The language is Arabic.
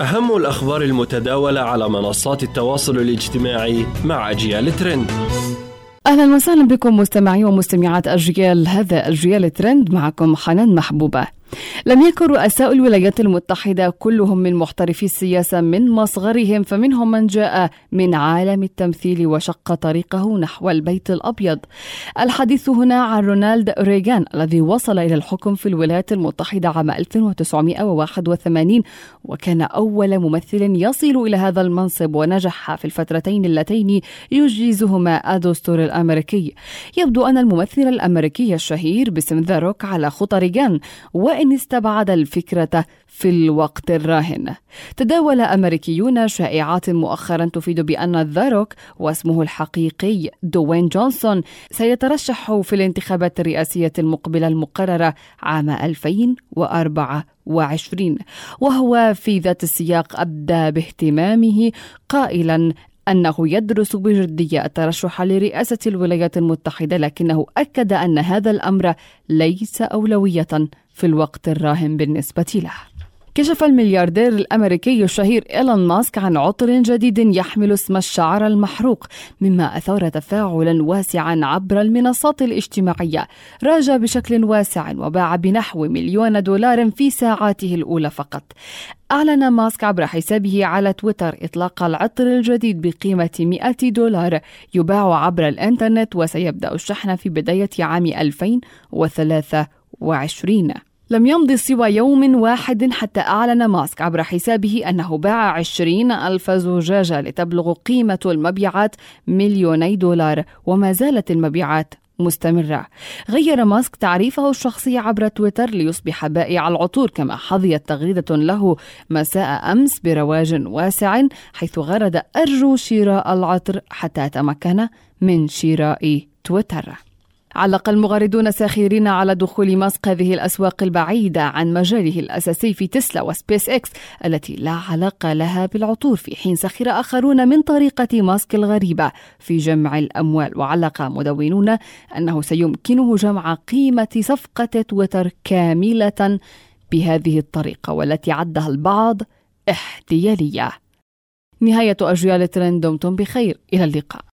أهم الأخبار المتداولة على منصات التواصل الاجتماعي مع أجيال ترند. أهلا وسهلا بكم مستمعي ومستمعات أجيال هذا أجيال ترند معكم حنان محبوبة. لم يكن رؤساء الولايات المتحدة كلهم من محترفي السياسة من مصغرهم فمنهم من جاء من عالم التمثيل وشق طريقه نحو البيت الأبيض. الحديث هنا عن رونالد ريغان الذي وصل إلى الحكم في الولايات المتحدة عام 1981 وكان أول ممثل يصل إلى هذا المنصب ونجح في الفترتين اللتين يجيزهما الدستور الأمريكي. يبدو أن الممثل الأمريكي الشهير باسم ذا روك على خطى ريغان استبعد الفكرة في الوقت الراهن. تداول أمريكيون شائعات مؤخرا تفيد بأن ذا روك واسمه الحقيقي دوين جونسون سيترشح في الانتخابات الرئاسية المقبلة المقررة عام 2024 وهو في ذات السياق أبدى باهتمامه قائلا أنه يدرس بجدية الترشح لرئاسة الولايات المتحدة لكنه أكد أن هذا الأمر ليس أولوية في الوقت الراهن بالنسبة له. كشف الملياردير الأمريكي الشهير إيلون ماسك عن عطر جديد يحمل اسم الشعر المحروق مما أثار تفاعلا واسعا عبر المنصات الاجتماعية. راج بشكل واسع وباع بنحو مليون دولار في ساعاته الأولى فقط. أعلن ماسك عبر حسابه على تويتر إطلاق العطر الجديد بقيمة 100 دولار. يباع عبر الإنترنت وسيبدأ الشحن في بداية عام 2023 لم يمض سوى يوم واحد حتى أعلن ماسك عبر حسابه أنه باع عشرين ألف زجاجة لتبلغ قيمة المبيعات مليوني دولار وما زالت المبيعات مستمرة. غير ماسك تعريفه الشخصي عبر تويتر ليصبح بائع العطور كما حظيت تغريدة له مساء أمس برواج واسع حيث غرد أرجو شراء العطر حتى أتمكن من شراء تويتر. علق المغردون ساخرين على دخول ماسك هذه الأسواق البعيدة عن مجاله الأساسي في تسلا وسبيس إكس التي لا علاقة لها بالعطور في حين سخر آخرون من طريقة ماسك الغريبة في جمع الأموال. وعلق مدونون أنه سيمكنه جمع قيمة صفقة تويتر كاملة بهذه الطريقة والتي عدها البعض احتيالية. نهاية أجيال ترند دمتم بخير. إلى اللقاء.